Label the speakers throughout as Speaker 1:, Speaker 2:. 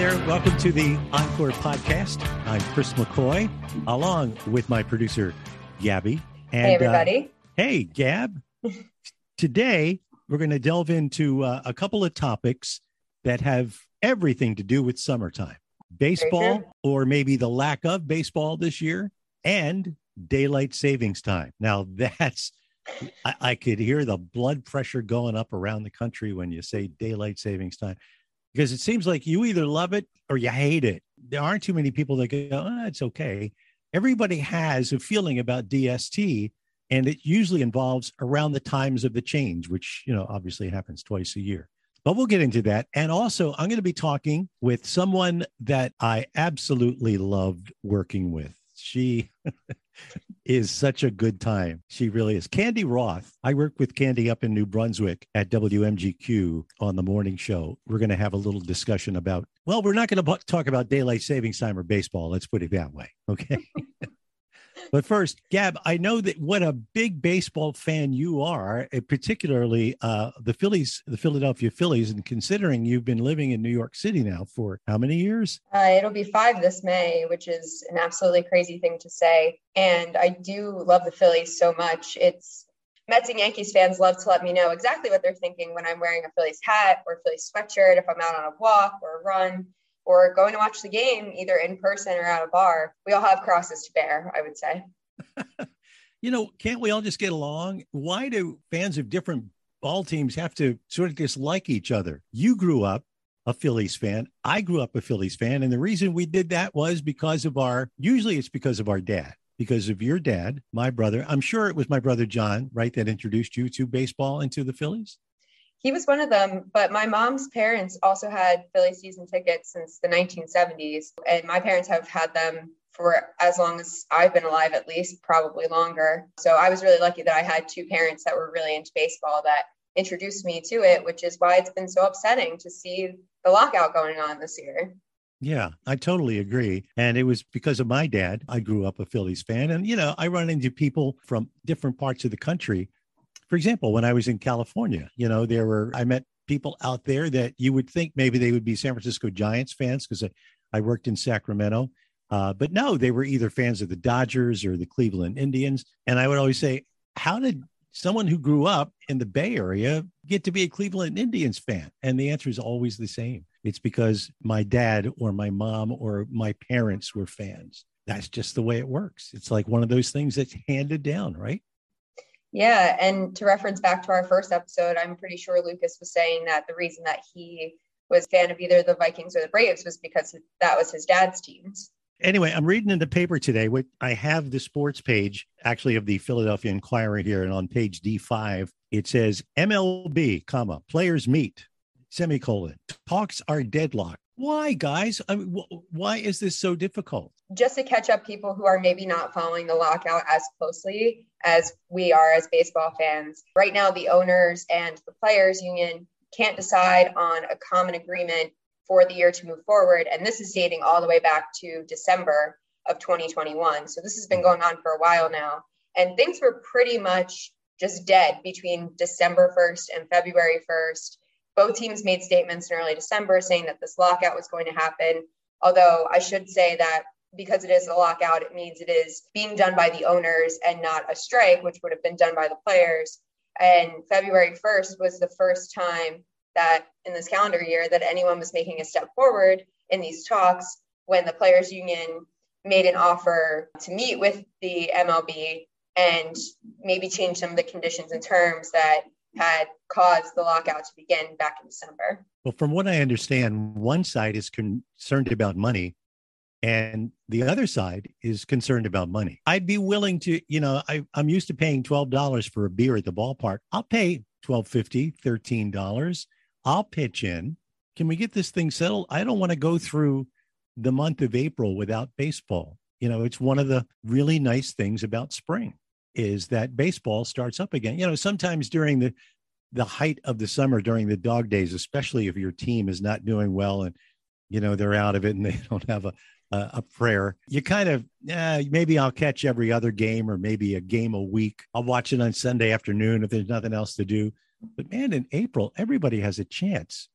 Speaker 1: there. Welcome to the Encore podcast. I'm Chris McCoy, along with my producer, Gabby.
Speaker 2: And, hey, everybody.
Speaker 1: Uh, hey, Gab. Today, we're going to delve into uh, a couple of topics that have everything to do with summertime baseball, or maybe the lack of baseball this year, and daylight savings time. Now, that's I, I, could hear the blood pressure going up around the country when you say daylight savings time because it seems like you either love it or you hate it. There aren't too many people that go, oh, it's okay. Everybody has a feeling about DST, and it usually involves around the times of the change, which, you know, obviously happens twice a year. But we'll get into that. And also, I'm going to be talking with someone that I absolutely loved working with. She is such a good time. She really is. Cande Roth. I work with Cande up in New Brunswick at WMGQ on the morning show. We're going to have a little discussion about, well, we're not going to talk about daylight savings time or baseball. Let's put it that way. Okay. But first, Gab, I know that what a big baseball fan you are, eh, particularly uh, the Phillies, the Philadelphia Phillies, and considering you've been living in New York City now for how many years?
Speaker 2: Uh, it'll be five this May, which is an absolutely crazy thing to say. And I do love the Phillies so much. It's Mets and Yankees fans love to let me know exactly what they're thinking when I'm wearing a Phillies hat or a Phillies sweatshirt, if I'm out on a walk or a run or going to watch the game either in person or at a bar, we all have crosses to bear, I would say.
Speaker 1: you know, can't we all just get along? Why do fans of different ball teams have to sort of dislike each other? You grew up a Phillies fan. I grew up a Phillies fan. And the reason we did that was because of our, usually it's because of our dad, because of your dad, my brother. I'm sure it was my brother John, right, that introduced you to baseball and to the Phillies
Speaker 2: he was one of them. But my mom's parents also had Philly season tickets since the 1970s. And my parents have had them for as long as I've been alive, at least, probably longer. So I was really lucky that I had two parents that were really into baseball that introduced me to it, which is why it's been so upsetting to see the lockout going on this year.
Speaker 1: Yeah, I totally agree. And it was because of my dad. I grew up a Phillies fan. And, you know, I run into people from different parts of the country for example, when I was in California, you know, there were, I met people out there that you would think maybe they would be San Francisco Giants fans because I, I worked in Sacramento. Uh, but no, they were either fans of the Dodgers or the Cleveland Indians. And I would always say, how did someone who grew up in the Bay Area get to be a Cleveland Indians fan? And the answer is always the same. It's because my dad or my mom or my parents were fans. That's just the way it works. It's like one of those things that's handed down, right?
Speaker 2: Yeah. And to reference back to our first episode, I'm pretty sure Lucas was saying that the reason that he was a fan of either the Vikings or the Braves was because that was his dad's teams.
Speaker 1: Anyway, I'm reading in the paper today. What I have the sports page actually of the Philadelphia Inquirer here, and on page D5 it says MLB, comma players meet semicolon talks are deadlocked. Why, guys? I mean, wh- why is this so difficult?
Speaker 2: Just to catch up people who are maybe not following the lockout as closely as we are as baseball fans. Right now, the owners and the players union can't decide on a common agreement for the year to move forward. And this is dating all the way back to December of 2021. So this has been going on for a while now. And things were pretty much just dead between December 1st and February 1st both teams made statements in early December saying that this lockout was going to happen. Although I should say that because it is a lockout, it means it is being done by the owners and not a strike, which would have been done by the players. And February 1st was the first time that in this calendar year that anyone was making a step forward in these talks when the players union made an offer to meet with the MLB and maybe change some of the conditions and terms that had caused the lockout to begin back in December.
Speaker 1: Well, from what I understand, one side is concerned about money and the other side is concerned about money. I'd be willing to, you know, I, am used to paying $12 for a beer at the ballpark. I'll pay $12.50, $13. I'll pitch in. Can we get this thing settled? I don't want to go through the month of April without baseball. You know, it's one of the really nice things about spring is that baseball starts up again. You know, sometimes during the the height of the summer, during the dog days, especially if your team is not doing well and you know they're out of it and they don't have a a, a prayer, you kind of yeah, maybe I'll catch every other game or maybe a game a week. I'll watch it on Sunday afternoon if there's nothing else to do. But man, in April, everybody has a chance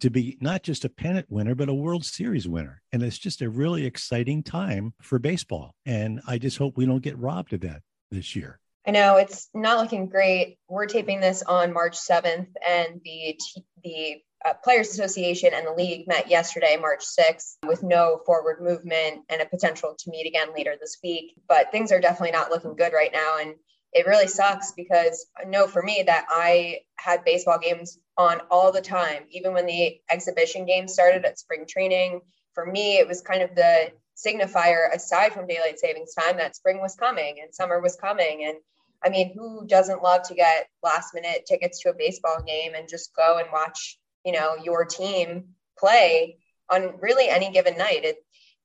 Speaker 1: to be not just a pennant winner, but a World Series winner. And it's just a really exciting time for baseball. And I just hope we don't get robbed of that this year.
Speaker 2: I know it's not looking great. We're taping this on March 7th, and the the uh, Players Association and the league met yesterday, March 6th, with no forward movement and a potential to meet again later this week. But things are definitely not looking good right now, and it really sucks because I know for me that I had baseball games on all the time, even when the exhibition games started at spring training. For me, it was kind of the signifier aside from daylight savings time that spring was coming and summer was coming and I mean, who doesn't love to get last minute tickets to a baseball game and just go and watch, you know, your team play on really any given night? It,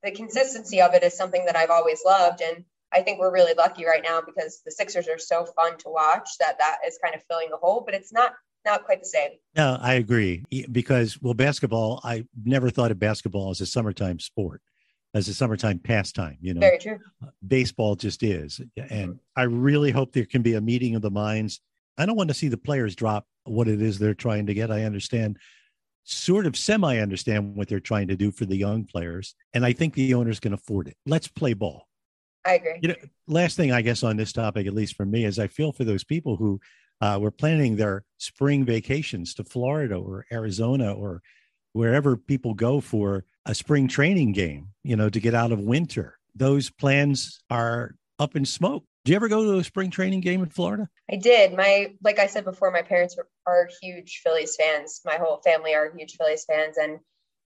Speaker 2: the consistency of it is something that I've always loved. And I think we're really lucky right now because the Sixers are so fun to watch that that is kind of filling the hole, but it's not not quite the same.
Speaker 1: No, I agree because well, basketball. I never thought of basketball as a summertime sport as a summertime pastime. You know,
Speaker 2: very true.
Speaker 1: Uh, baseball just is, and I really hope there can be a meeting of the minds. I don't want to see the players drop what it is they're trying to get. I understand, sort of semi understand what they're trying to do for the young players, and I think the owners can afford it. Let's play ball.
Speaker 2: I agree.
Speaker 1: You know, last thing I guess on this topic, at least for me, is I feel for those people who uh, were planning their spring vacations to Florida or Arizona or wherever people go for a spring training game, you know, to get out of winter. Those plans are up in smoke. Do you ever go to a spring training game in Florida?
Speaker 2: I did. My, like I said before, my parents are, huge Phillies fans. My whole family are huge Phillies fans. And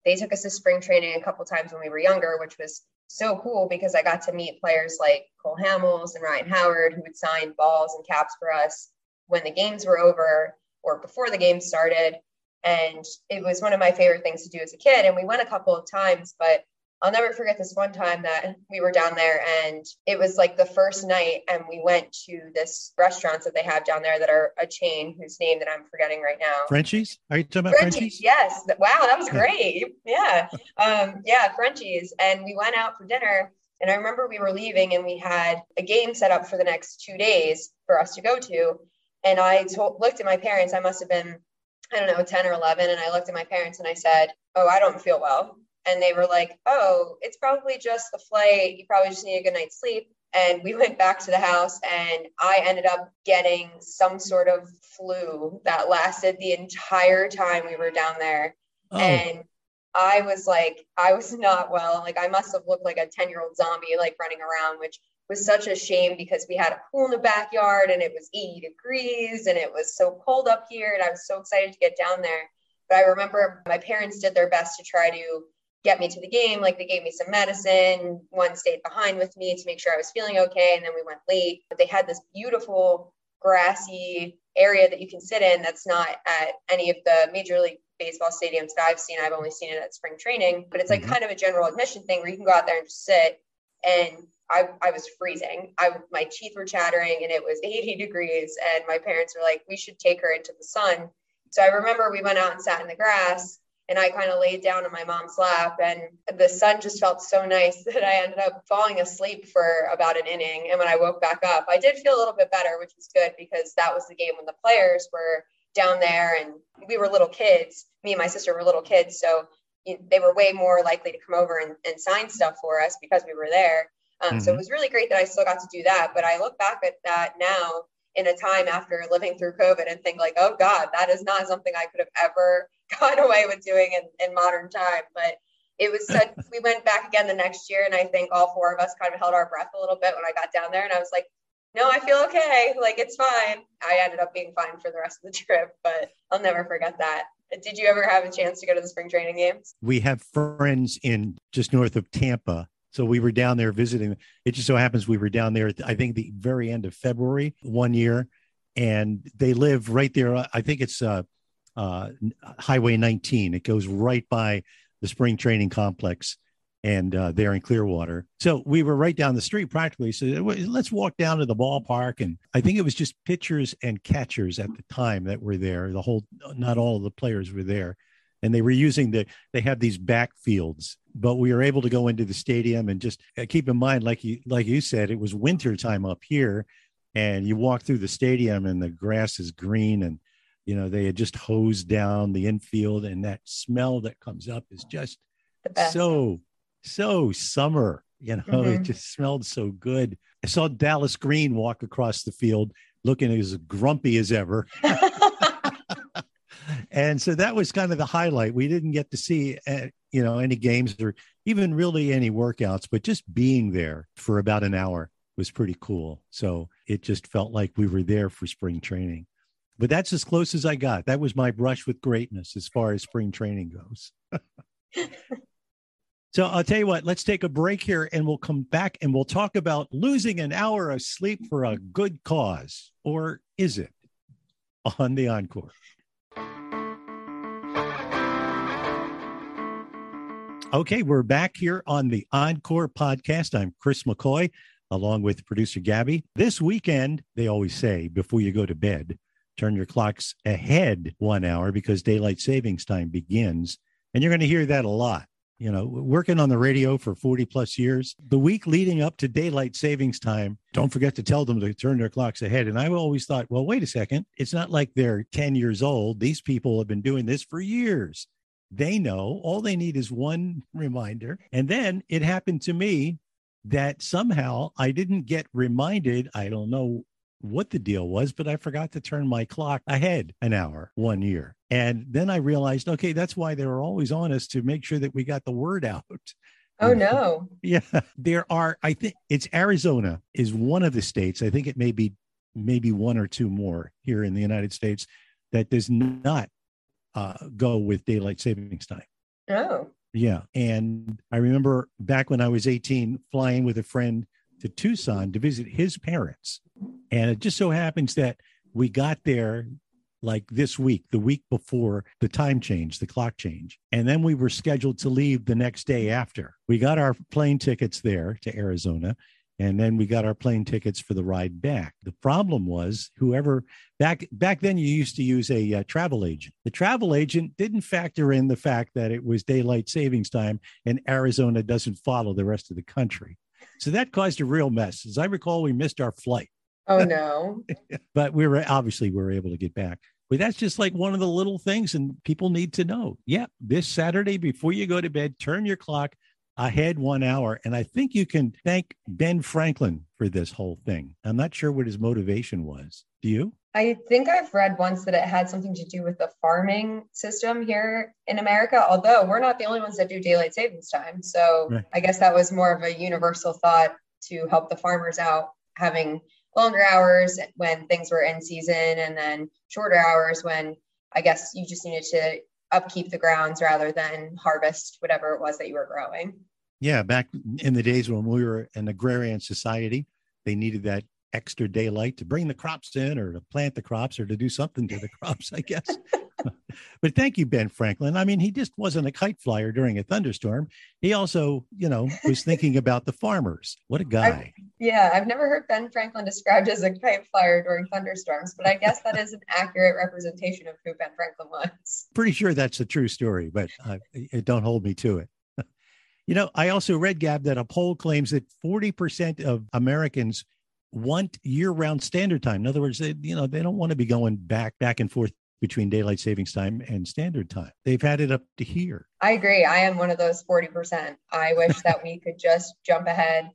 Speaker 2: they took us to spring training a couple times when we were younger, which was so cool because I got to meet players like Cole Hamels and Ryan Howard who would sign balls and caps for us when the games were over or before the game started. And it was one of my favorite things to do as a kid. And we went a couple of times, but I'll never forget this one time that we were down there and it was like the first night and we went to this restaurants that they have down there that are a chain whose name that I'm forgetting right now.
Speaker 1: Frenchy's? Are you talking about Frenchy's? Frenchy's?
Speaker 2: Yes. Wow, that was great. yeah. Um, yeah, Frenchy's. And we went out for dinner and I remember we were leaving and we had a game set up for the next two days for us to go to. And I told, looked at my parents, I must have been I don't know, 10 or 11. And I looked at my parents and I said, Oh, I don't feel well. And they were like, Oh, it's probably just the flight. You probably just need a good night's sleep. And we went back to the house and I ended up getting some sort of flu that lasted the entire time we were down there. Oh. And I was like, I was not well. Like I must have looked like a 10 year old zombie, like running around, which was such a shame because we had a pool in the backyard and it was 80 degrees and it was so cold up here and I was so excited to get down there. But I remember my parents did their best to try to get me to the game. Like they gave me some medicine. One stayed behind with me to make sure I was feeling okay. And then we went late. But they had this beautiful grassy area that you can sit in that's not at any of the major league baseball stadiums that I've seen. I've only seen it at spring training, but it's like mm-hmm. kind of a general admission thing where you can go out there and just sit. And I, I was freezing. I my teeth were chattering and it was 80 degrees. And my parents were like, we should take her into the sun. So I remember we went out and sat in the grass and I kind of laid down on my mom's lap and the sun just felt so nice that I ended up falling asleep for about an inning. And when I woke back up, I did feel a little bit better, which was good because that was the game when the players were down there and we were little kids. Me and my sister were little kids. So they were way more likely to come over and, and sign stuff for us because we were there. Um, mm-hmm. So it mm-hmm. was really great that I still got to do that. But I look back at that now in a time after living through COVID and think like, oh God, that is not something I could have ever gone away with doing in, in modern time. But it was such, we went back again the next year and I think all four of us kind of held our breath a little bit when I got down there and I was like, no, I feel okay. Like it's fine. I ended up being fine for the rest of the trip, but I'll never forget that. Did you ever have a chance to go to the spring training games?
Speaker 1: We have friends in just north of Tampa so we were down there visiting. It just so happens we were down there, at, I think, the very end of February one year. And they live right there. I think it's uh, uh, Highway 19. It goes right by the spring training complex and uh, there in Clearwater. So we were right down the street practically. So let's walk down to the ballpark. And I think it was just pitchers and catchers at the time that were there. The whole, not all of the players were there and they were using the they have these backfields but we were able to go into the stadium and just uh, keep in mind like you like you said it was winter time up here and you walk through the stadium and the grass is green and You know, they had just hosed down the infield, and that smell that comes up is just so, so summer. You know, mm-hmm. it just smelled so good. I saw Dallas Green walk across the field looking as grumpy as ever. and so that was kind of the highlight. We didn't get to see, uh, you know, any games or even really any workouts, but just being there for about an hour was pretty cool. So it just felt like we were there for spring training. But that's as close as I got. That was my brush with greatness as far as spring training goes. so I'll tell you what, let's take a break here and we'll come back and we'll talk about losing an hour of sleep for a good cause. Or is it on the encore? Okay, we're back here on the Encore podcast. I'm Chris McCoy along with producer Gabby. This weekend, they always say before you go to bed, turn your clocks ahead one hour because daylight savings time begins. And you're going to hear that a lot. You know, working on the radio for 40 plus years, the week leading up to daylight savings time, don't forget to tell them to turn their clocks ahead. And I always thought, well, wait a second. It's not like they're 10 years old. These people have been doing this for years. They know all they need is one reminder. And then it happened to me that somehow I didn't get reminded. I don't know what the deal was, but I forgot to turn my clock ahead an hour one year. And then I realized, okay, that's why they were always on us to make sure that we got the word out.
Speaker 2: Oh no.
Speaker 1: Yeah. There are, I think it's Arizona is one of the states. I think it may be maybe one or two more here in the United States that does not uh, go with daylight savings time.
Speaker 2: Oh.
Speaker 1: Yeah. And I remember back when I was 18, flying with a friend to Tucson to visit his parents. And it just so happens that we got there like this week, the week before the time change, the clock change. And then we were scheduled to leave the next day after. We got our plane tickets there to Arizona and then we got our plane tickets for the ride back the problem was whoever back back then you used to use a uh, travel agent the travel agent didn't factor in the fact that it was daylight savings time and arizona doesn't follow the rest of the country so that caused a real mess as i recall we missed our flight
Speaker 2: oh no
Speaker 1: but we were obviously we were able to get back but that's just like one of the little things and people need to know yeah this saturday before you go to bed turn your clock ahead one hour. And I think you can thank Ben Franklin for this whole thing. I'm not sure what his motivation was. Do you?
Speaker 2: I think I've read once that it had something to do with the farming system here in America, although we're not the only ones that do daylight savings time. So right. I guess that was more of a universal thought to help the farmers out, having longer hours when things were in season and then shorter hours when I guess you just needed to upkeep the grounds rather than harvest whatever it was that you were growing.
Speaker 1: Yeah, back in the days when we were an agrarian society, they needed that extra daylight to bring the crops in or to plant the crops or to do something to the crops, I guess. but thank you, Ben Franklin. I mean, he just wasn't a kite flyer during a thunderstorm. He also, you know, was thinking about the farmers. What a guy.
Speaker 2: I've, yeah, I've never heard Ben Franklin described as a kite flyer during thunderstorms, but I guess that is an accurate representation of who Ben Franklin was.
Speaker 1: Pretty sure that's a true story, but uh, it don't hold me to it. you know, I also read, Gab, that a poll claims that 40% of Americans want year-round standard time. In other words, they, you know, they don't want to be going back back and forth between daylight savings time and standard time. They've had it up to here.
Speaker 2: I agree. I am one of those 40%. I wish that we could just jump ahead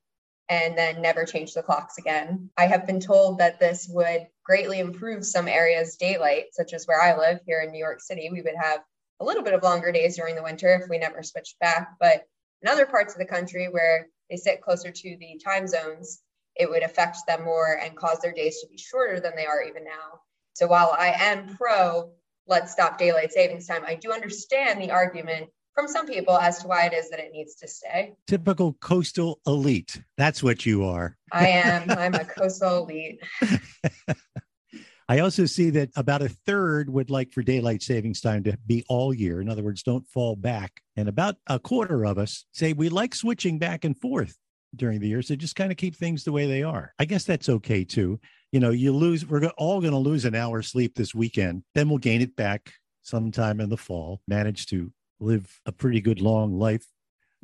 Speaker 2: and then never change the clocks again. I have been told that this would greatly improve some areas' daylight, such as where I live here in New York City. We would have a little bit of longer days during the winter if we never switched back. But in other parts of the country where they sit closer to the time zones, it would affect them more and cause their days to be shorter than they are even now. So while I am pro let's stop daylight savings time, I do understand the argument from some people as to why it is that it needs to stay.
Speaker 1: Typical coastal elite. That's what you are.
Speaker 2: I am. I'm a coastal elite.
Speaker 1: I also see that about a third would like for daylight savings time to be all year. In other words, don't fall back. And about a quarter of us say we like switching back and forth during the year. So just kind of keep things the way they are. I guess that's okay too you know, you lose, we're all going to lose an hour of sleep this weekend. Then we'll gain it back sometime in the fall. Managed to live a pretty good long life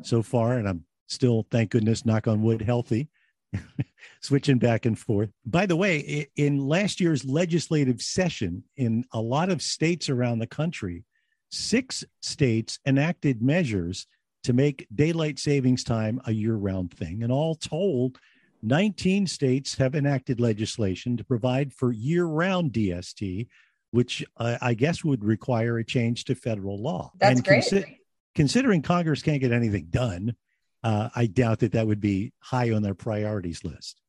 Speaker 1: so far. And I'm still, thank goodness, knock on wood, healthy switching back and forth. By the way, in last year's legislative session in a lot of states around the country, six states enacted measures to make daylight savings time a year round thing. And all told, 19 states have enacted legislation to provide for year round DST, which uh, I guess would require a change to federal law.
Speaker 2: That's and great. Consi-
Speaker 1: considering Congress can't get anything done, uh, I doubt that that would be high on their priorities list.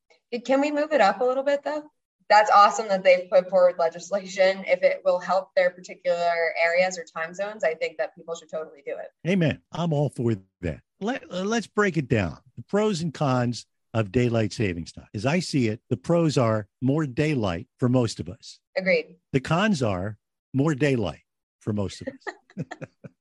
Speaker 2: Can we move it up a little bit though? That's awesome that they've put forward legislation. If it will help their particular areas or time zones, I think that people should totally do it.
Speaker 1: Amen. I'm all for that. Let, uh, let's break it down the pros and cons of daylight savings time. As I see it, the pros are more daylight for most of us.
Speaker 2: Agreed.
Speaker 1: The cons are more daylight for most of us.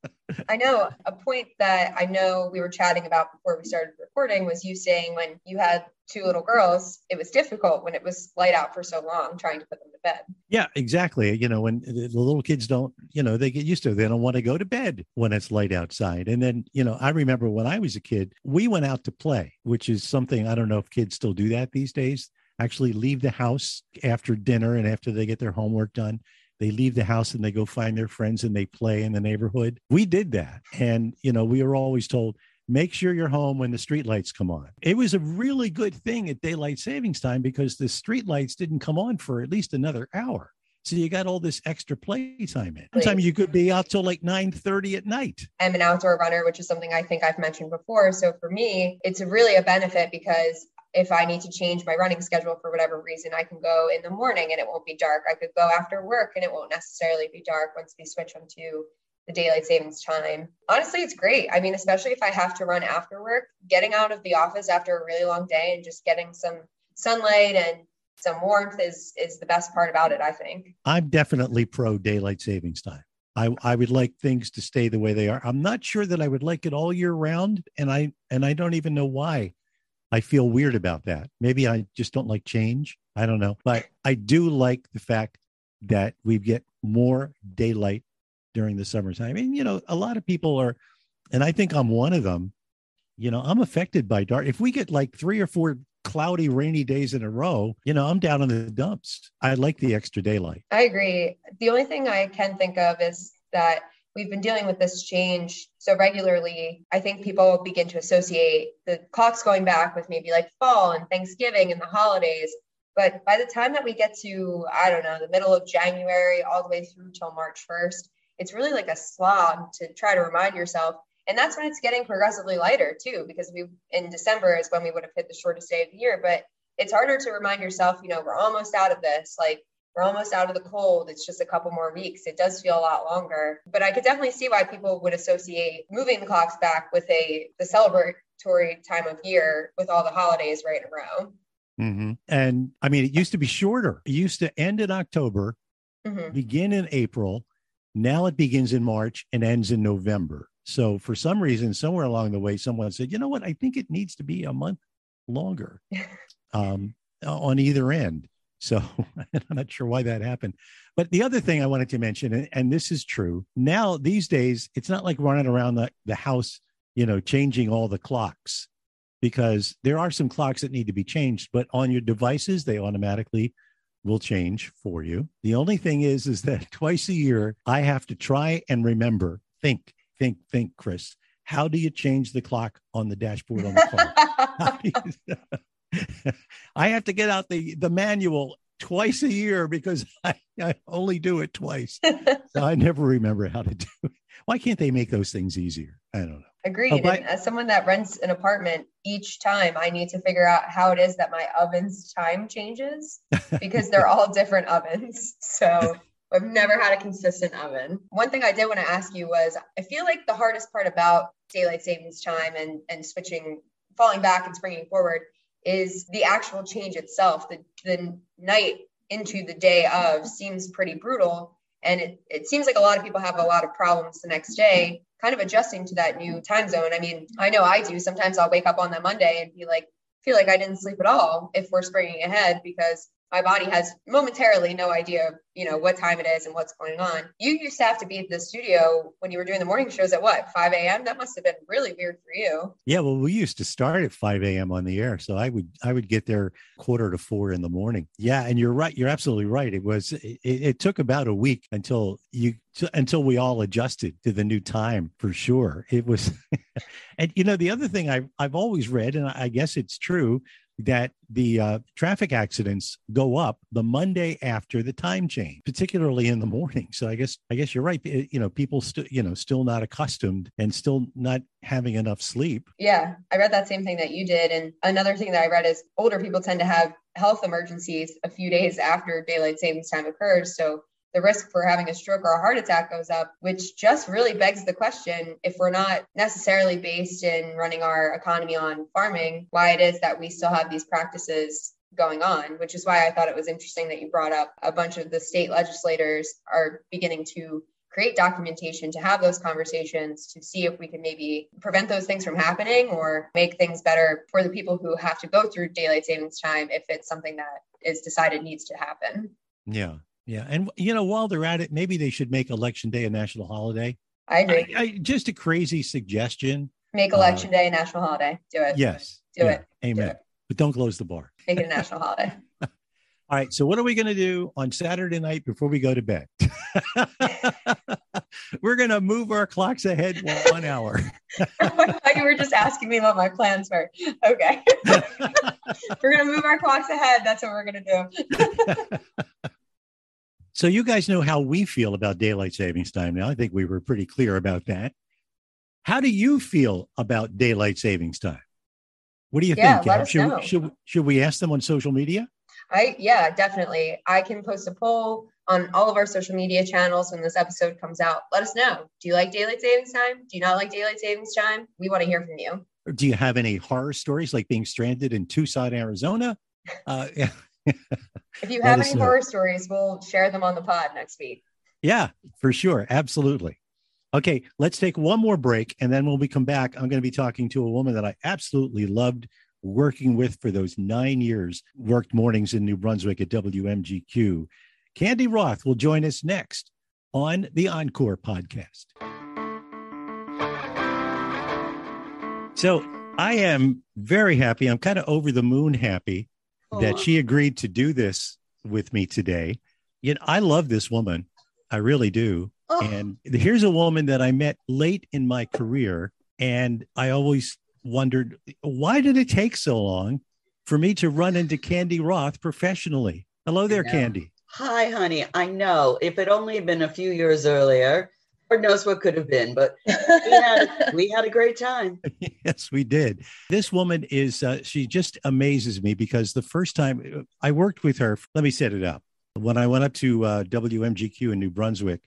Speaker 2: I know a point that I know we were chatting about before we started recording was you saying when you had two little girls, it was difficult when it was light out for so long trying to put them to bed.
Speaker 1: Yeah, exactly. You know, when the little kids don't, you know, they get used to it. They don't want to go to bed when it's light outside. And then, you know, I remember when I was a kid, we went out to play, which is something I don't know if kids still do that these days. Actually, leave the house after dinner and after they get their homework done they leave the house and they go find their friends and they play in the neighborhood. We did that. And, you know, we were always told, make sure you're home when the street lights come on. It was a really good thing at daylight savings time because the street lights didn't come on for at least another hour. So you got all this extra playtime in. Sometimes you could be out till like 9 30 at night.
Speaker 2: I'm an outdoor runner, which is something I think I've mentioned before. So for me, it's really a benefit because if I need to change my running schedule for whatever reason, I can go in the morning and it won't be dark. I could go after work and it won't necessarily be dark once we switch them to the daylight savings time. Honestly, it's great. I mean, especially if I have to run after work, getting out of the office after a really long day and just getting some sunlight and some warmth is is the best part about it, I think.
Speaker 1: I'm definitely pro daylight savings time. I, I would like things to stay the way they are. I'm not sure that I would like it all year round, and I and I don't even know why. I feel weird about that. Maybe I just don't like change. I don't know. But I do like the fact that we get more daylight during the summertime. And, you know, a lot of people are, and I think I'm one of them, you know, I'm affected by dark. If we get like three or four cloudy, rainy days in a row, you know, I'm down in the dumps. I like the extra daylight.
Speaker 2: I agree. The only thing I can think of is that we've been dealing with this change so regularly, I think people begin to associate the clocks going back with maybe like fall and Thanksgiving and the holidays. But by the time that we get to, I don't know, the middle of January all the way through till March 1st, it's really like a slog to try to remind yourself. And that's when it's getting progressively lighter too, because we in December is when we would have hit the shortest day of the year. But it's harder to remind yourself, you know, we're almost out of this. Like we're almost out of the cold. It's just a couple more weeks. It does feel a lot longer. But I could definitely see why people would associate moving the clocks back with a the celebratory time of year with all the holidays right in a row.
Speaker 1: Mm-hmm. And I mean, it used to be shorter. It used to end in October, mm-hmm. begin in April. Now it begins in March and ends in November. So for some reason, somewhere along the way, someone said, you know what? I think it needs to be a month longer um, on either end. So I'm not sure why that happened. But the other thing I wanted to mention, and, and this is true, now these days, it's not like running around the, the house, you know, changing all the clocks because there are some clocks that need to be changed, but on your devices, they automatically will change for you. The only thing is, is that twice a year, I have to try and remember, think, think, think, Chris, how do you change the clock on the dashboard on the car? I have to get out the the manual twice a year because I, I only do it twice. so I never remember how to do it. Why can't they make those things easier? I don't know.
Speaker 2: Agreed. Oh, as someone that rents an apartment, each time I need to figure out how it is that my oven's time changes because they're all different ovens. So I've never had a consistent oven. One thing I did want to ask you was I feel like the hardest part about daylight savings time and, and switching, falling back and springing forward is the actual change itself. The, the night into the day of seems pretty brutal. And it, it seems like a lot of people have a lot of problems the next day, kind of adjusting to that new time zone. I mean, I know I do. Sometimes I'll wake up on that Monday and be like, feel like I didn't sleep at all if we're springing ahead because my body has momentarily no idea, you know, what time it is and what's going on. You used to have to be at the studio when you were doing the morning shows at what, 5 a.m.? That must have been really weird for you.
Speaker 1: Yeah, well, we used to start at 5 a.m. on the air. So I would I would get there quarter to four in the morning. Yeah, and you're right. You're absolutely right. It was it, it took about a week until you until we all adjusted to the new time for sure. It was and you know, the other thing I've I've always read, and I guess it's true, that the uh, traffic accidents go up the Monday after the time change, particularly in the morning. So I guess I guess you're right. You know, people still you know still not accustomed and still not having enough sleep.
Speaker 2: Yeah, I read that same thing that you did, and another thing that I read is older people tend to have health emergencies a few days after daylight savings time occurs. So the risk for having a stroke or a heart attack goes up, which just really begs the question if we're not necessarily based in running our economy on farming, why it is that we still have these practices going on, which is why I thought it was interesting that you brought up a bunch of the state legislators are beginning to create documentation to have those conversations to see if we can maybe prevent those things from happening or make things better for the people who have to go through daylight savings time if it's something that is decided needs to happen.
Speaker 1: Yeah. Yeah, and you know, while they're at it, maybe they should make Election Day a national holiday.
Speaker 2: I agree.
Speaker 1: I, I, just a crazy suggestion.
Speaker 2: Make uh, Election uh, Day a national holiday. Do it.
Speaker 1: Yes.
Speaker 2: Do yeah, it.
Speaker 1: Amen. Do it. But don't close the bar.
Speaker 2: Make it a national holiday.
Speaker 1: All right. So, what are we going to do on Saturday night before we go to bed? we're going to move our clocks ahead one hour.
Speaker 2: I thought you were just asking me what my plans were. Okay. we're going to move our clocks ahead. That's what we're going to do.
Speaker 1: So you guys know how we feel about daylight savings time now. I think we were pretty clear about that. How do you feel about daylight savings time? What do you
Speaker 2: yeah,
Speaker 1: think? Let us should, know. should should we ask them on social media?
Speaker 2: I yeah, definitely. I can post a poll on all of our social media channels when this episode comes out. Let us know. Do you like daylight savings time? Do you not like daylight savings time? We want to hear from you.
Speaker 1: do you have any horror stories like being stranded in Tucson, Arizona? Uh, yeah.
Speaker 2: If you have any know. horror stories, we'll share them on the pod next week.
Speaker 1: Yeah, for sure. Absolutely. Okay, let's take one more break. And then when we come back, I'm going to be talking to a woman that I absolutely loved working with for those nine years, worked mornings in New Brunswick at WMGQ. Cande Roth will join us next on the Encore podcast. So I am very happy. I'm kind of over the moon happy Oh, that she agreed to do this with me today. Yet I love this woman. I really do. Oh. And here's a woman that I met late in my career. And I always wondered why did it take so long for me to run into Cande Roth professionally? Hello there, Cande.
Speaker 3: Hi, honey. I know. If it only had been a few years earlier, Lord knows what could have been, but we had, we had a great time.
Speaker 1: yes, we did. This woman is, uh, she just amazes me because the first time I worked with her, let me set it up. When I went up to uh, WMGQ in New Brunswick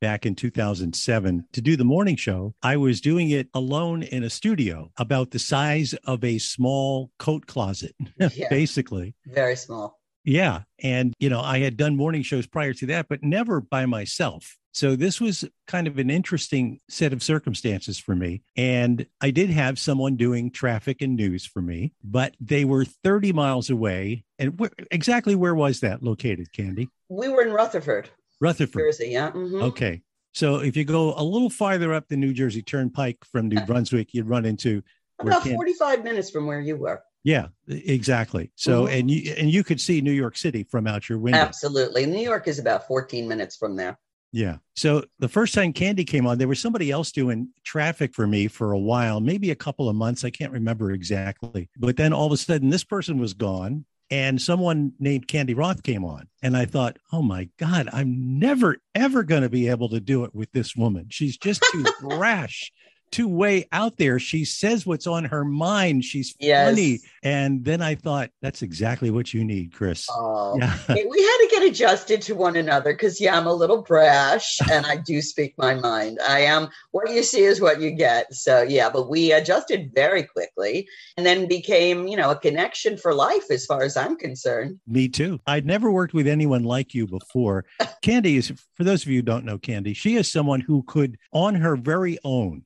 Speaker 1: back in 2007 to do the morning show, I was doing it alone in a studio about the size of a small coat closet, yeah, basically.
Speaker 3: Very small.
Speaker 1: Yeah. And, you know, I had done morning shows prior to that, but never by myself. So this was kind of an interesting set of circumstances for me. And I did have someone doing traffic and news for me, but they were 30 miles away. And where, exactly where was that located, Cande?
Speaker 3: We were in Rutherford.
Speaker 1: Rutherford.
Speaker 3: Jersey, yeah. Mm-hmm.
Speaker 1: Okay. So if you go a little farther up the New Jersey Turnpike from New Brunswick, you'd run into
Speaker 3: about 45 minutes from where you were.
Speaker 1: Yeah, exactly. So mm-hmm. and you and you could see New York City from out your window.
Speaker 3: Absolutely. New York is about 14 minutes from there.
Speaker 1: Yeah. So the first time Cande came on, there was somebody else doing traffic for me for a while, maybe a couple of months. I can't remember exactly. But then all of a sudden, this person was gone and someone named Cande Roth came on. And I thought, oh my God, I'm never, ever going to be able to do it with this woman. She's just too brash too way out there. She says what's on her mind. She's yes. funny. And then I thought, that's exactly what you need, Chris.
Speaker 3: Oh, yeah. we had to get adjusted to one another because, yeah, I'm a little brash and I do speak my mind. I am what you see is what you get. So, yeah, but we adjusted very quickly and then became, you know, a connection for life as far as I'm concerned.
Speaker 1: Me too. I'd never worked with anyone like you before. Cande is, for those of you who don't know Cande, she is someone who could, on her very own,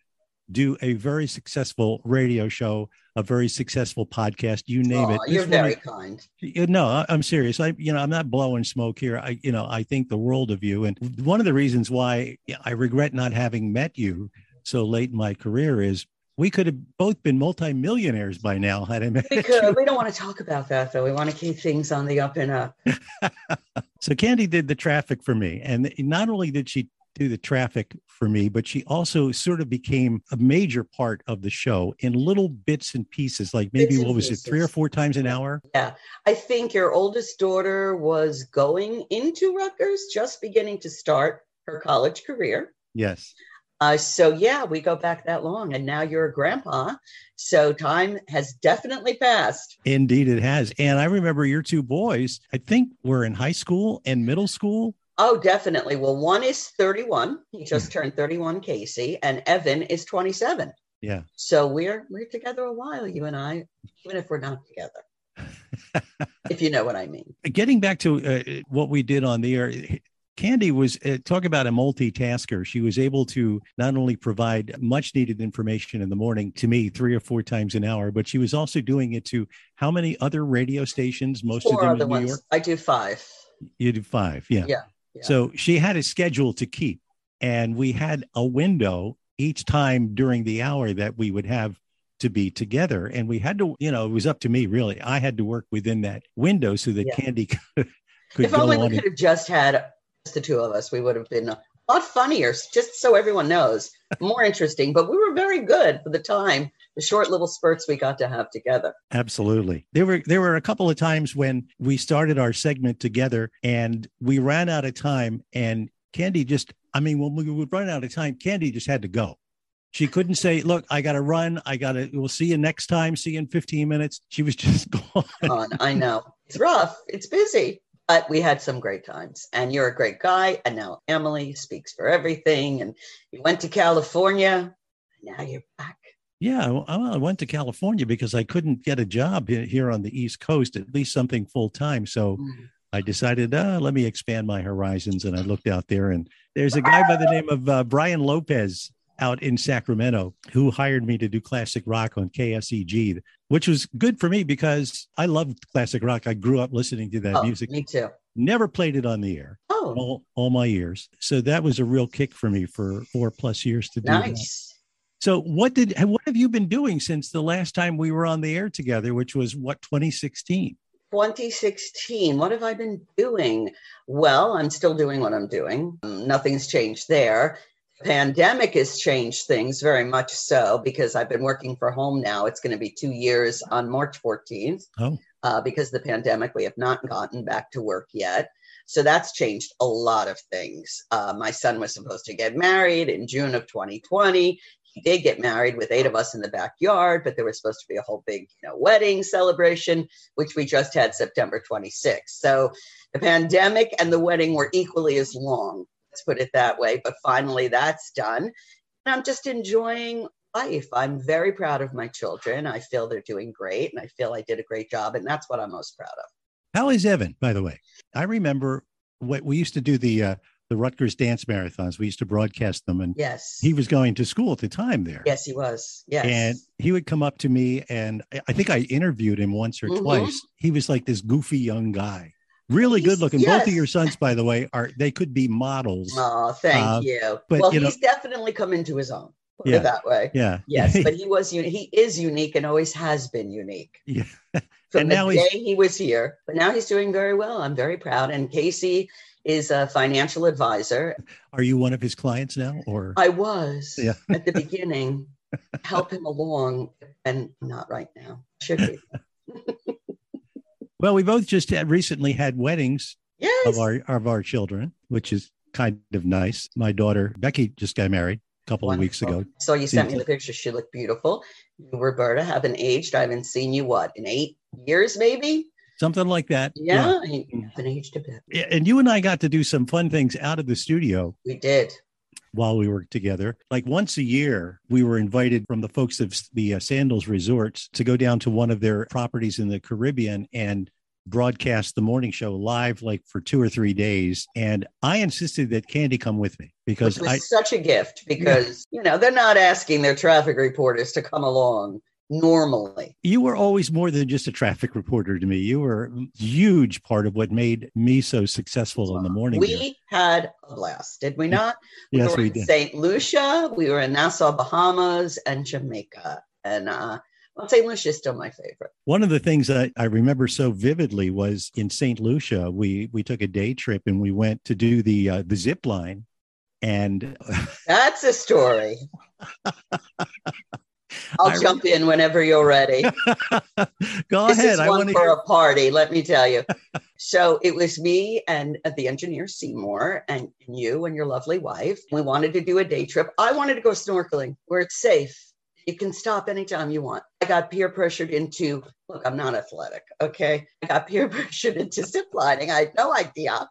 Speaker 1: do a very successful radio show, a very successful podcast, you name
Speaker 3: Aw,
Speaker 1: it.
Speaker 3: You're very kind.
Speaker 1: no, I- I'm serious. I, you know, I'm not blowing smoke here. I, you know, I think the world of you. And one of the reasons why I regret not having met you so late in my career is we could have both been multimillionaires by now had I met
Speaker 3: We
Speaker 1: you.
Speaker 3: could. We don't want to talk about that though. We want to keep things on the up and up.
Speaker 1: So Cande did the traffic for me. And not only did she do the traffic for me, but she also sort of became a major part of the show in little bits and pieces, like maybe what was it, three or four times an hour? Yeah.
Speaker 3: I think your oldest daughter was going into Rutgers, just beginning to start her college career.
Speaker 1: Yes.
Speaker 3: Uh, so yeah, we go back that long, and now you're a grandpa. So time has definitely passed.
Speaker 1: Indeed, it has. And I remember your two boys, I think were in high school and middle school.
Speaker 3: Oh, definitely. Well, one is 31. He just turned 31, Casey, and Evan is 27.
Speaker 1: Yeah.
Speaker 3: So we're we're together a while, you and I, even if we're not together. if you know what I mean.
Speaker 1: Getting back to uh, what we did on the air, Cande was uh, talk about a multitasker. She was able to not only provide much needed information in the morning to me three or four times an hour, but she was also doing it to how many other radio stations? Most
Speaker 3: Four
Speaker 1: of them in New
Speaker 3: ones.
Speaker 1: York.
Speaker 3: I do five.
Speaker 1: You do five, yeah.
Speaker 3: Yeah, yeah.
Speaker 1: So she had a schedule to keep, and we had a window each time during the hour that we would have to be together, and we had to, you know, it was up to me really. I had to work within that window so that
Speaker 3: Yeah.
Speaker 1: Cande could, could
Speaker 3: If only
Speaker 1: on.
Speaker 3: we
Speaker 1: and-
Speaker 3: could have just had just the two of us, we would have been a lot funnier, just so everyone knows, more interesting. But we were very good for the time, the short little spurts we got to have together.
Speaker 1: Absolutely. There were there were a couple of times when we started our segment together and we ran out of time and Cande just I mean when we would run out of time Cande just had to go. She couldn't say, "Look, I got to run. I got to we'll see you next time. See you in 15 minutes." She was just gone.
Speaker 3: On, I know it's rough, it's busy, but we had some great times. And you're a great guy. And now Emily speaks for everything. And you went to California. And now you're back.
Speaker 1: Yeah, well, I went to California because I couldn't get a job here on the East Coast, at least something full time. So I decided, uh, let me expand my horizons. And I looked out there, and there's a guy by the name of uh, Brian Lopez out in Sacramento who hired me to do classic rock on KSEG, which was good for me because I loved classic rock. I grew up listening to that
Speaker 3: Oh,
Speaker 1: music,
Speaker 3: me too.
Speaker 1: never played it on the air
Speaker 3: Oh,
Speaker 1: all, all my years. So that was a real kick for me for four plus years to do that. So what did what have you been doing since the last time we were on the air together, which was what 2016?
Speaker 3: 2016. What have I been doing? Well, I'm still doing what I'm doing. Um, Nothing's changed there. Pandemic has changed things very much so because I've been working for home now. It's going to be two years on March 14th.
Speaker 1: Oh.
Speaker 3: Uh, because of the pandemic, we have not gotten back to work yet. So that's changed a lot of things. Uh, my son was supposed to get married in June of 2020 he did get married with eight of us in the backyard, but there was supposed to be a whole big, you know, wedding celebration, which we just had September 26th. So the pandemic and the wedding were equally as long. Let's put it that way. But finally, that's done. And I'm just enjoying life. I'm very proud of my children. I feel they're doing great, and I feel I did a great job, and that's what I'm most proud of.
Speaker 1: How is Evan, by the way? I remember what we used to do the uh, the Rutgers dance marathons. We used to broadcast them, and
Speaker 3: Yes.
Speaker 1: he was going to school at the time there.
Speaker 3: yes, he was. Yes.
Speaker 1: And he would come up to me, and I- think I interviewed him once or
Speaker 3: Mhm.
Speaker 1: twice. He was like this goofy young guy, really
Speaker 3: He's-
Speaker 1: good looking. Both of your sons, by the way, are they could be models.
Speaker 3: Oh, thank
Speaker 1: Uh,
Speaker 3: you.
Speaker 1: but,
Speaker 3: well,
Speaker 1: you know-
Speaker 3: he's definitely come into his own. Put
Speaker 1: Yeah.
Speaker 3: it that way.
Speaker 1: Yeah.
Speaker 3: Yes, but he was he is unique and always has been unique.
Speaker 1: yeah.
Speaker 3: From
Speaker 1: And
Speaker 3: the
Speaker 1: now he's-
Speaker 3: day he was here, but now he's doing very well. I'm very proud. And Casey is a financial advisor.
Speaker 1: Are you one of his clients now, or
Speaker 3: I was
Speaker 1: Yeah.
Speaker 3: at the beginning, help him along, and not right now. Should be.
Speaker 1: well, we both just had recently had weddings
Speaker 3: Yes.
Speaker 1: of our of our children, which is kind of nice. My daughter Becky just got married a couple of weeks ago.
Speaker 3: So you sent me the picture. She looked beautiful. You, Roberta, haven't aged. I haven't seen you what in eight years, maybe.
Speaker 1: Something like that.
Speaker 3: Yeah, haven't aged a bit.
Speaker 1: Yeah. And you and I got to do some fun things out of the studio
Speaker 3: We did.
Speaker 1: while we worked together. Like once a year, we were invited from the folks of the uh, Sandals Resorts to go down to one of their properties in the Caribbean and broadcast the morning show live like for two or three days. And I insisted that Cande come with me because I,
Speaker 3: such a gift because, you know, they're not asking their traffic reporters to come along normally.
Speaker 1: you were always more than just a traffic reporter to me. You were a huge part of what made me so successful in the morning. here.
Speaker 3: We had a blast, did we not?
Speaker 1: yes,
Speaker 3: we were
Speaker 1: we
Speaker 3: in
Speaker 1: did.
Speaker 3: St. Lucia, we were in Nassau, Bahamas, and Jamaica. And uh, well, St. Lucia is still my favorite.
Speaker 1: One of the things that I remember so vividly was in St. Lucia. We we took a day trip and we went to do the uh, the zip line, and
Speaker 3: That's a story. I'll
Speaker 1: I-
Speaker 3: jump in whenever you're ready.
Speaker 1: go
Speaker 3: this
Speaker 1: ahead.
Speaker 3: is
Speaker 1: I
Speaker 3: one for
Speaker 1: hear.
Speaker 3: a party, let me tell you. so it was me and uh, the engineer Seymour and you and your lovely wife. We wanted to do a day trip. I wanted to go snorkeling where it's safe. You can stop anytime you want. I got peer pressured into, look, I'm not athletic, okay? I got peer pressured into zip lining. I had no idea.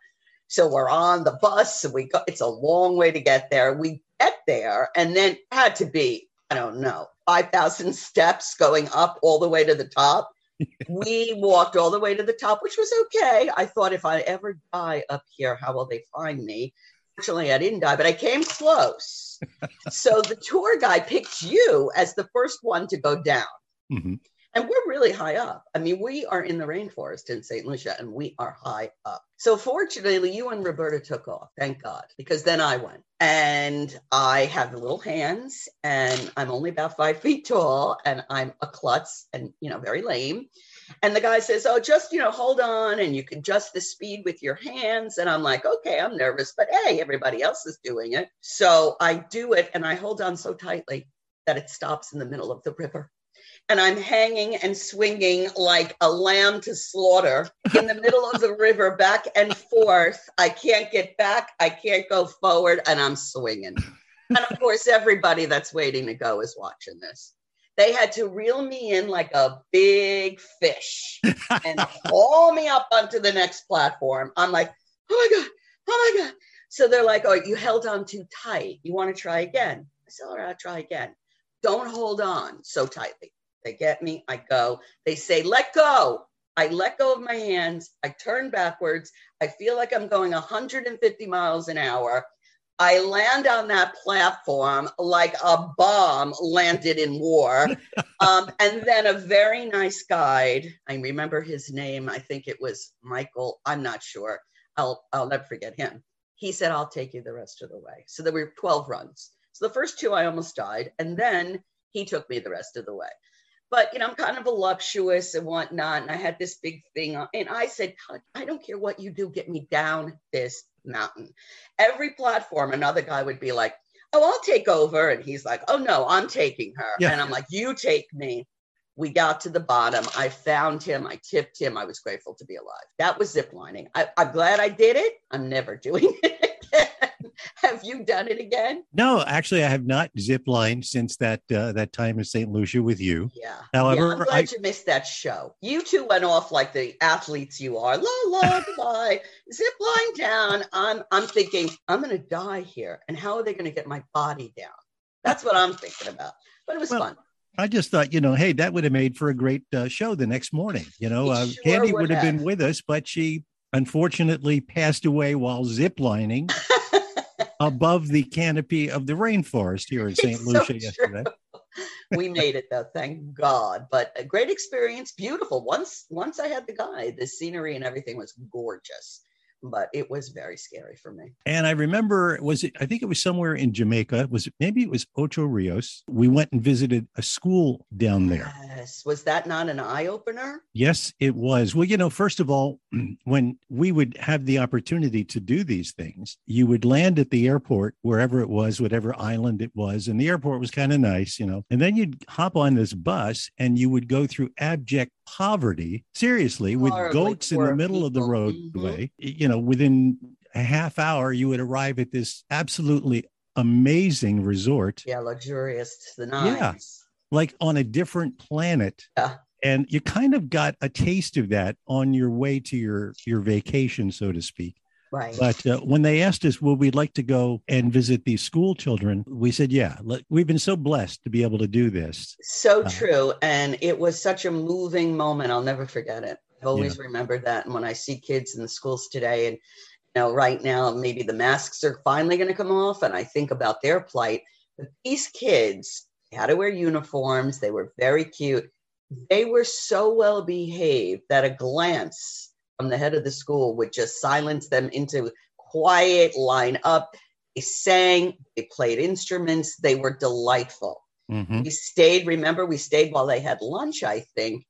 Speaker 3: So we're on the bus and we go, it's a long way to get there. We get there and then had to be, I don't know, 5,000 steps going up all the way to the top we walked all the way to the top, which was okay. I thought if I ever die up here, how will they find me? Fortunately, I didn't die, but I came close. so the tour guide picked you as the first one to go down.
Speaker 1: Mhm.
Speaker 3: And we're really high up. I mean, we are in the rainforest in St. Lucia and we are high up. So fortunately, you and Roberta took off, thank God, because then I went. And I have little hands and I'm only about five feet tall and I'm a klutz and, you know, very lame. And the guy says, Oh, just, you know, hold on and you can adjust the speed with your hands. And I'm like, Okay, I'm nervous, but hey, everybody else is doing it. So I do it and I hold on so tightly that it stops in the middle of the river and I'm hanging and swinging like a lamb to slaughter in the middle of the river, back and forth. I can't get back, I can't go forward, and I'm swinging. And of course, everybody that's waiting to go is watching this. They had to reel me in like a big fish and haul me up onto the next platform. I'm like, oh my God, oh my God. So they're like, oh, you held on too tight. You want to try again? I said, all right, I'll try again. Don't hold on so tightly. They get me, I go. They say, let go. I let go of my hands. I turn backwards. I feel like I'm going 150 miles an hour. I land on that platform like a bomb landed in war. um, and then a very nice guide, I remember his name. I think it was Michael. I'm not sure. I'll, I'll never forget him. He said, I'll take you the rest of the way. So there were 12 runs. So the first two, I almost died. And then he took me the rest of the way but you know, I'm kind of voluptuous and whatnot. And I had this big thing on, and I said, I don't care what you do, get me down this mountain. Every platform, another guy would be like, Oh, I'll take over. And he's like, Oh no, I'm taking her.
Speaker 1: Yeah.
Speaker 3: And I'm like, You take me. We got to the bottom. I found him. I tipped him. I was grateful to be alive. That was ziplining. I, I'm glad I did it. I'm never doing it. Have you done it again?
Speaker 1: No, actually, I have not zip lined since that uh, that time in St. Lucia with you.
Speaker 3: Yeah.
Speaker 1: However,
Speaker 3: yeah, I'm glad
Speaker 1: I-
Speaker 3: you missed that show. You two went off like the athletes you are. La la goodbye. Zip line down. I'm I'm thinking I'm gonna die here. And how are they gonna get my body down? That's what I'm thinking about. But it was
Speaker 1: Well,
Speaker 3: fun.
Speaker 1: I just thought, you know, hey, that would have made for a great uh, show the next morning. You know, uh,
Speaker 3: sure
Speaker 1: Cande
Speaker 3: would
Speaker 1: would have been with us, but she unfortunately passed away while zip lining above the canopy of the rainforest here in St.
Speaker 3: It's so
Speaker 1: Lucia yesterday.
Speaker 3: we made it though, thank God. But a great experience, beautiful. Once once I had the guide, the scenery and everything was gorgeous. But it was very scary for me.
Speaker 1: And I remember, was it, I think it was somewhere in Jamaica. Was it, maybe it was Ocho Rios. We went and visited a school down there.
Speaker 3: Yes. Was that not an eye opener?
Speaker 1: Yes, it was. Well, you know, first of all, when we would have the opportunity to do these things, you would land at the airport, wherever it was, whatever island it was. And the airport was kind of nice, you know. And then you'd hop on this bus and you would go through abject poverty, seriously, with
Speaker 3: Horribly
Speaker 1: goats in the middle of the
Speaker 3: people.
Speaker 1: Roadway. Mm-hmm. You know, within a half hour, you would arrive at this absolutely amazing resort
Speaker 3: Yeah, luxurious to the nines.
Speaker 1: Like on a different planet.
Speaker 3: Yeah.
Speaker 1: And you kind of got a taste of that on your way to your your vacation, so to speak.
Speaker 3: Right.
Speaker 1: But uh, when they asked us, "Well, we'd like to go and visit these school children," we said, "Yeah, let, we've been so blessed to be able to do this."
Speaker 3: so
Speaker 1: Uh,
Speaker 3: true. And it was such a moving moment. I'll never forget it. I've always yeah. remembered that. And when I see kids in the schools today, and you know, right now maybe the masks are finally going to come off, and I think about their plight. But these kids had to wear uniforms. They were very cute. They were so well behaved that a glance from the head of the school would just silence them into quiet, line up. They sang, they played instruments, they were delightful. Mm-hmm. We stayed, remember, we stayed while they had lunch, I think.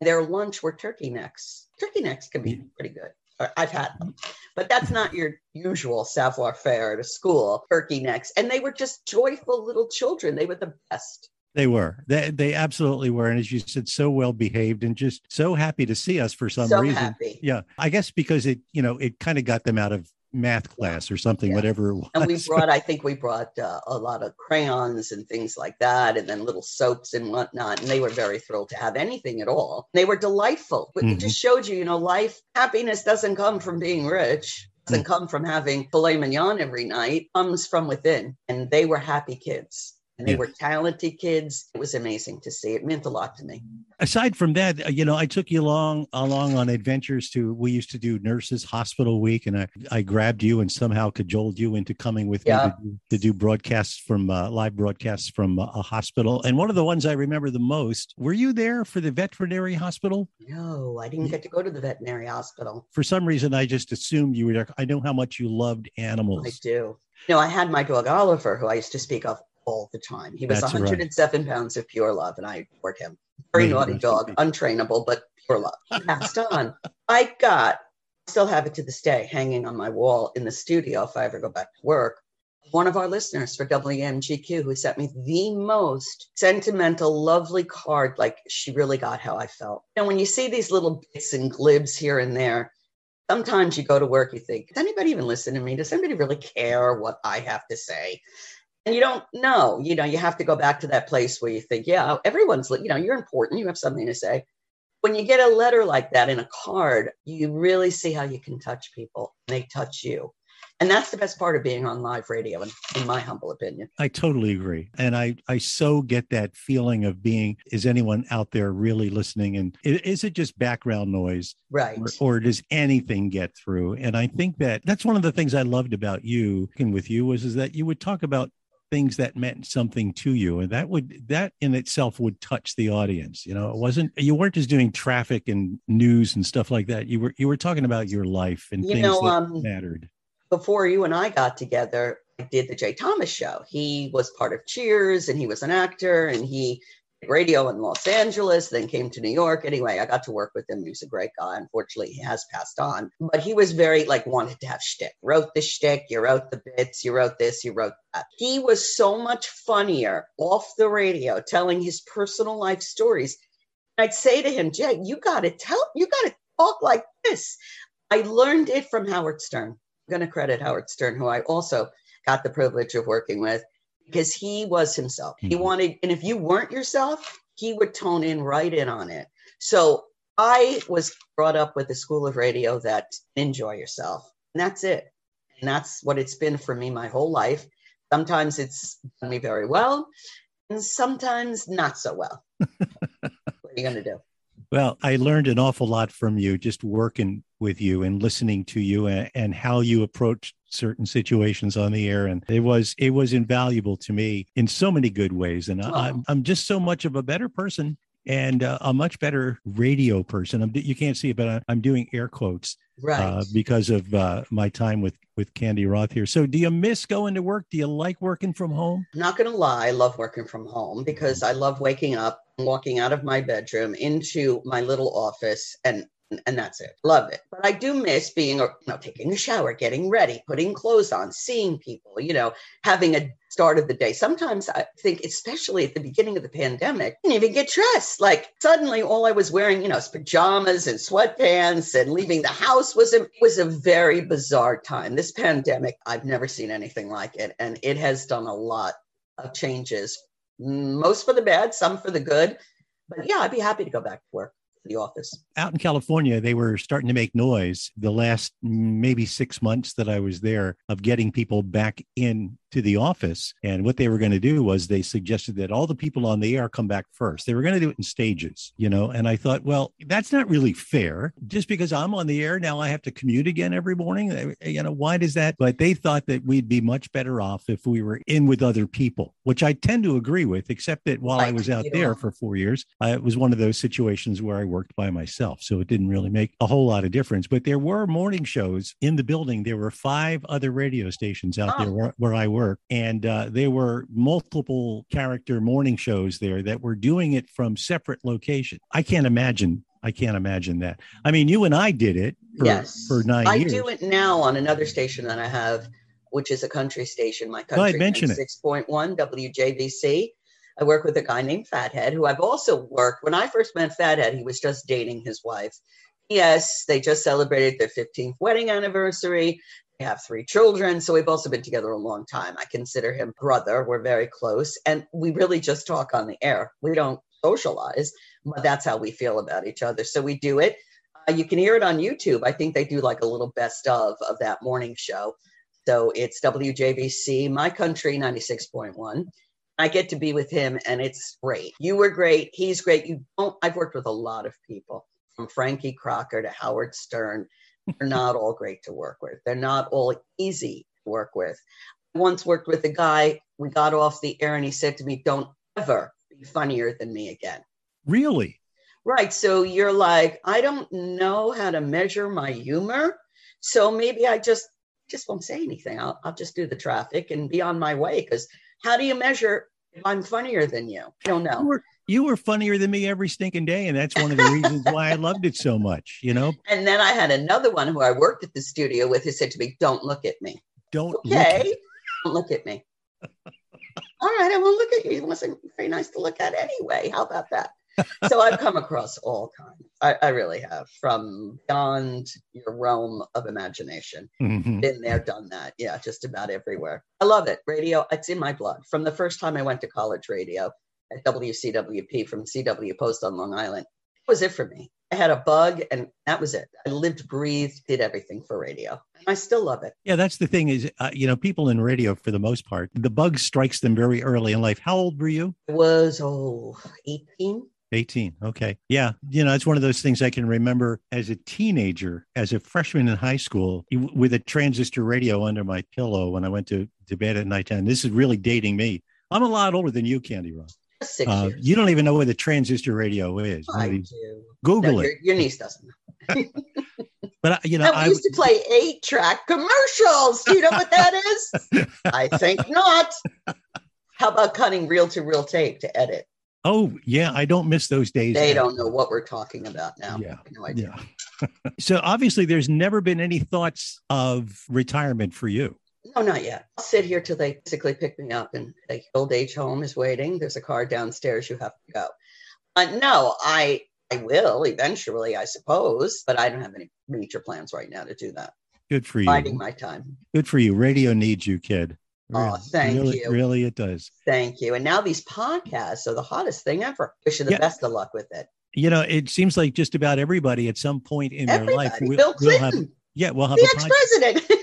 Speaker 3: Their lunch were turkey necks. Turkey necks can be pretty good. I've had them, but that's not your usual savoir faire at a school, turkey necks. And they were just joyful little children. They were the best.
Speaker 1: They were. They they absolutely were, and as you said, so well behaved and just so happy to see us for some so reason.
Speaker 3: Happy.
Speaker 1: Yeah, I guess because it you know it kind of got them out of math class or something, yeah. whatever it was.
Speaker 3: And we brought, I think we brought uh, a lot of crayons and things like that, and then little soaps and whatnot. And they were very thrilled to have anything at all. They were delightful. But mm-hmm. It just showed you, you know, life happiness doesn't come from being rich. Doesn't mm. come from having filet mignon every night. Comes from within, and they were happy kids and they yeah. were talented kids. It was amazing to see. It meant a lot to me.
Speaker 1: Aside from that, uh, you know, I took you along along on adventures to. We used to do Nurses Hospital Week, and I I grabbed you and somehow cajoled you into coming with yeah. me to do, to do broadcasts from uh, live broadcasts from a, a hospital. And one of the ones I remember the most. Were you there for the veterinary hospital?
Speaker 3: No, I didn't get to go to the veterinary hospital.
Speaker 1: For some reason, I just assumed you were there. I know how much you loved animals.
Speaker 3: I do. No, I had my dog Oliver, who I used to speak of all the time. He was That's 107 right. pounds of pure love, and I adored him. Very naughty dog, untrainable, but pure love. He passed on. I got, still have it to this day, hanging on my wall in the studio if I ever go back to work. One of our listeners for WMGQ who sent me the most sentimental, lovely card. Like she really got how I felt. And when you see these little bits and glibs here and there, sometimes you go to work, you think, does anybody even listen to me? Does anybody really care what I have to say? And you don't know you know you have to go back to that place where you think yeah everyone's you know you're important you have something to say. When you get a letter like that in a card you really see how you can touch people. And they touch you. And that's the best part of being on live radio in, in my humble opinion.
Speaker 1: I totally agree. And i i so get that feeling of being is anyone out there really listening? And is it just background noise?
Speaker 3: Right.
Speaker 1: Or, or does anything get through? And i think that that's one of the things i loved about you and with you was is that you would talk about things that meant something to you and that would that in itself would touch the audience you know? It wasn't you weren't just doing traffic and news and stuff like that. You were you were talking about your life and you things know, that um, mattered.
Speaker 3: before you and i got together i did the jay thomas show. He was part of cheers and he was an actor and he radio in Los Angeles, then came to New York. Anyway, I got to work with him. He was a great guy. Unfortunately, he has passed on, but he was very like wanted to have shtick. Wrote the shtick, you wrote the bits, you wrote this, you wrote that. He was so much funnier off the radio, telling his personal life stories. I'd say to him, Jay, you got to tell, you got to talk like this. I learned it from Howard Stern. I'm going to credit Howard Stern, who I also got the privilege of working with because he was himself. Mm-hmm. He wanted, and if you weren't yourself, he would tone in right in on it. So I was brought up with a school of radio that enjoy yourself. And that's it. And that's what it's been for me my whole life. Sometimes it's done me very well, and sometimes not so well. what are you going to do?
Speaker 1: Well, I learned an awful lot from you just working with you and listening to you and, and how you approach certain situations on the air and it was it was invaluable to me in so many good ways and oh. I'm, I'm just so much of a better person and uh, a much better radio person. I'm, you can't see it but i'm doing air quotes
Speaker 3: right.
Speaker 1: uh, because of uh, my time with with Cande Roth here. So do you miss going to work? Do you like working from home?
Speaker 3: I'm not gonna lie i love working from home because i love waking up walking out of my bedroom into my little office and and that's it. Love it. But I do miss being, you know, taking a shower, getting ready, putting clothes on, seeing people, you know, having a start of the day. Sometimes I think, especially at the beginning of the pandemic, I didn't even get dressed. Like suddenly all I was wearing, you know, is pajamas and sweatpants and leaving the house was a, was a very bizarre time. This pandemic, I've never seen anything like it. And it has done a lot of changes, most for the bad, some for the good. But yeah, I'd be happy to go back to work the office.
Speaker 1: Out in California, they were starting to make noise the last maybe six months that I was there of getting people back in to the office. And what they were going to do was they suggested that all the people on the air come back first. They were going to do it in stages, you know. And I thought, well, that's not really fair. Just because I'm on the air now, I have to commute again every morning. Eh, eh, you know, why does that? But they thought that we'd be much better off if we were in with other people, which I tend to agree with, except that while I was out there for four years, I, it was one of those situations where I worked by myself. So it didn't really make a whole lot of difference. But there were morning shows in the building. There were five other radio stations out oh. there where, where I work. And uh, there were multiple character morning shows there that were doing it from separate locations. I can't imagine I can't imagine that. I mean, you and I did it for, yes. for nine
Speaker 3: I
Speaker 1: years.
Speaker 3: do it now on another station that I have, which is a country station. My country,
Speaker 1: mention
Speaker 3: it. 6.1 WJVC. I work with a guy named Fathead, who I've also worked. When I first met Fathead, he was just dating his wife. Yes, they just celebrated their 15th wedding anniversary. They have three children. So we've also been together a long time. I consider him brother. We're very close. And we really just talk on the air. We don't socialize, but that's how we feel about each other. So we do it. Uh, you can hear it on YouTube. I think they do like a little best of of that morning show. So it's WJVC, My Country 96.1. I get to be with him and it's great. You were great. He's great. You don't, I've worked with a lot of people from Frankie Crocker to Howard Stern. They're not all great to work with. They're not all easy to work with. I once worked with a guy, we got off the air and he said to me, Don't ever be funnier than me again.
Speaker 1: Really?
Speaker 3: Right. So you're like, I don't know how to measure my humor. So maybe I just just won't say anything. I'll, I'll just do the traffic and be on my way. Because how do you measure if I'm funnier than you? I don't know.
Speaker 1: You were, you were funnier than me every stinking day. And that's one of the reasons why I loved it so much, you know?
Speaker 3: And then I had another one who I worked at the studio with who said to me, Don't look at me.
Speaker 1: Don't
Speaker 3: okay. Look don't look at me. All right, I won't look at you. You wasn't very nice to look at anyway. How about that? So I've come across all kinds. I, I, really have, from beyond your realm of imagination. Mm-hmm. Been there, done that. Yeah, just about everywhere. I love it. Radio, it's in my blood. From the first time I went to college radio at WCWP from CW Post on Long Island, it was it for me. I had a bug, and that was it. I lived, breathed, did everything for radio. I still love it.
Speaker 1: Yeah, that's the thing is, uh, you know, people in radio, for the most part, the bug strikes them very early in life. How old were you?
Speaker 3: I was, oh, 18.
Speaker 1: 18. Okay. Yeah. You know, it's one of those things I can remember as a teenager, as a freshman in high school, with a transistor radio under my pillow when I went to, to bed at night time. This is really dating me. I'm a lot older than you, Cande Ron.
Speaker 3: Six uh.
Speaker 1: You don't even know what the transistor radio is.
Speaker 3: I do.
Speaker 1: Google
Speaker 3: no,
Speaker 1: it.
Speaker 3: Your, your, niece doesn't.
Speaker 1: but you know,
Speaker 3: I used to play eight track commercials. Do you know what that is? I think not. How about cutting reel to reel tape to edit?
Speaker 1: Oh yeah, I don't miss those days.
Speaker 3: They don't know what we're talking about now.
Speaker 1: Yeah, no idea. Yeah. so obviously, there's never been any thoughts of retirement for you.
Speaker 3: No, not yet. I'll sit here till they basically pick me up, and the old age home is waiting. There's a car downstairs. You have to go. Uh, no, I I will eventually, I suppose, but I don't have any major plans right now to do that.
Speaker 1: Good for you.
Speaker 3: Biding my time.
Speaker 1: Good for you. Radio needs you, kid.
Speaker 3: Oh, thank
Speaker 1: really,
Speaker 3: you.
Speaker 1: Really, it does.
Speaker 3: Thank you. And now these podcasts are the hottest thing ever. Wish you the yeah. best of luck with it.
Speaker 1: You know, it seems like just about everybody at some point in
Speaker 3: everybody.
Speaker 1: their life
Speaker 3: will, Bill Clinton.
Speaker 1: We'll have, yeah, we'll have
Speaker 3: the ex-president.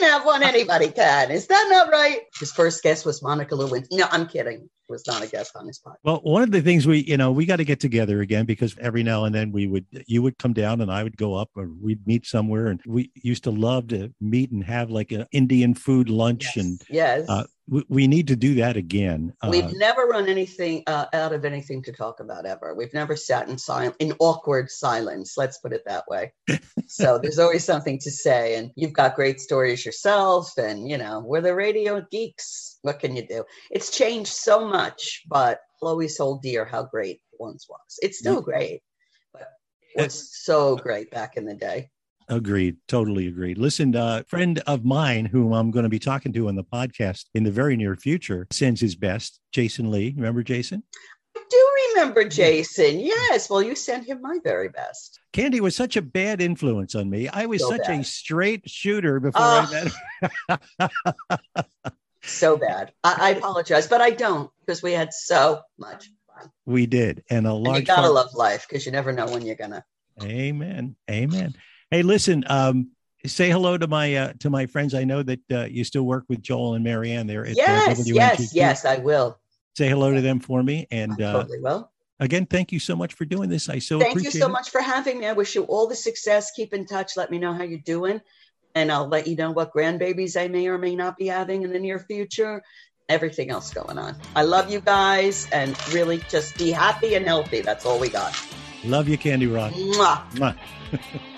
Speaker 3: he can have one. Anybody can. Is that not right? His first guest was Monica Lewinsky. No, I'm kidding. Was not a guest on his podcast.
Speaker 1: Well, one of the things we, you know, we got to get together again because every now and then we would, you would come down and I would go up, or we'd meet somewhere, and we used to love to meet and have like an Indian food lunch
Speaker 3: yes.
Speaker 1: and
Speaker 3: yes.
Speaker 1: Uh, we, need to do that again.
Speaker 3: We've uh, never run anything uh, out of anything to talk about ever. We've never sat in silence, in awkward silence. Let's put it that way. so there's always something to say, and you've got great stories yourself, and you know we're the radio geeks. What can you do? It's changed so much, but always hold dear how great it once was. It's still great, but it was so great back in the day.
Speaker 1: Agreed. Totally agreed. Listen, a uh, friend of mine whom I'm going to be talking to on the podcast in the very near future sends his best. Jason Lee. Remember Jason?
Speaker 3: I do remember Jason. Yes. Well, you sent him my very best.
Speaker 1: Cande was such a bad influence on me. I was so such bad. a straight shooter before uh, I met
Speaker 3: so bad. I, I apologize, but I don't because we had so much fun.
Speaker 1: We did, and a
Speaker 3: And
Speaker 1: large.
Speaker 3: you gotta
Speaker 1: part-
Speaker 3: love life because you never know when you're gonna.
Speaker 1: Amen. Amen. Hey, listen. Um, say hello to my uh, to my friends. I know that uh, you still work with Joel and Marianne there. At, uh,
Speaker 3: Yes, yes, yes, I will.
Speaker 1: Say hello to them for me.
Speaker 3: I
Speaker 1: And uh,
Speaker 3: totally will.
Speaker 1: again, thank you so much for doing this. I so
Speaker 3: Thank you so
Speaker 1: it.
Speaker 3: much for having me. I wish you all the success. Keep in touch. Let me know how you're doing. And I'll let you know what grandbabies I may or may not be having in the near future. Everything else going on. I love you guys and really just be happy and healthy. That's all we got.
Speaker 1: Love you, Cande Rock.
Speaker 3: Mwah.
Speaker 1: Mwah.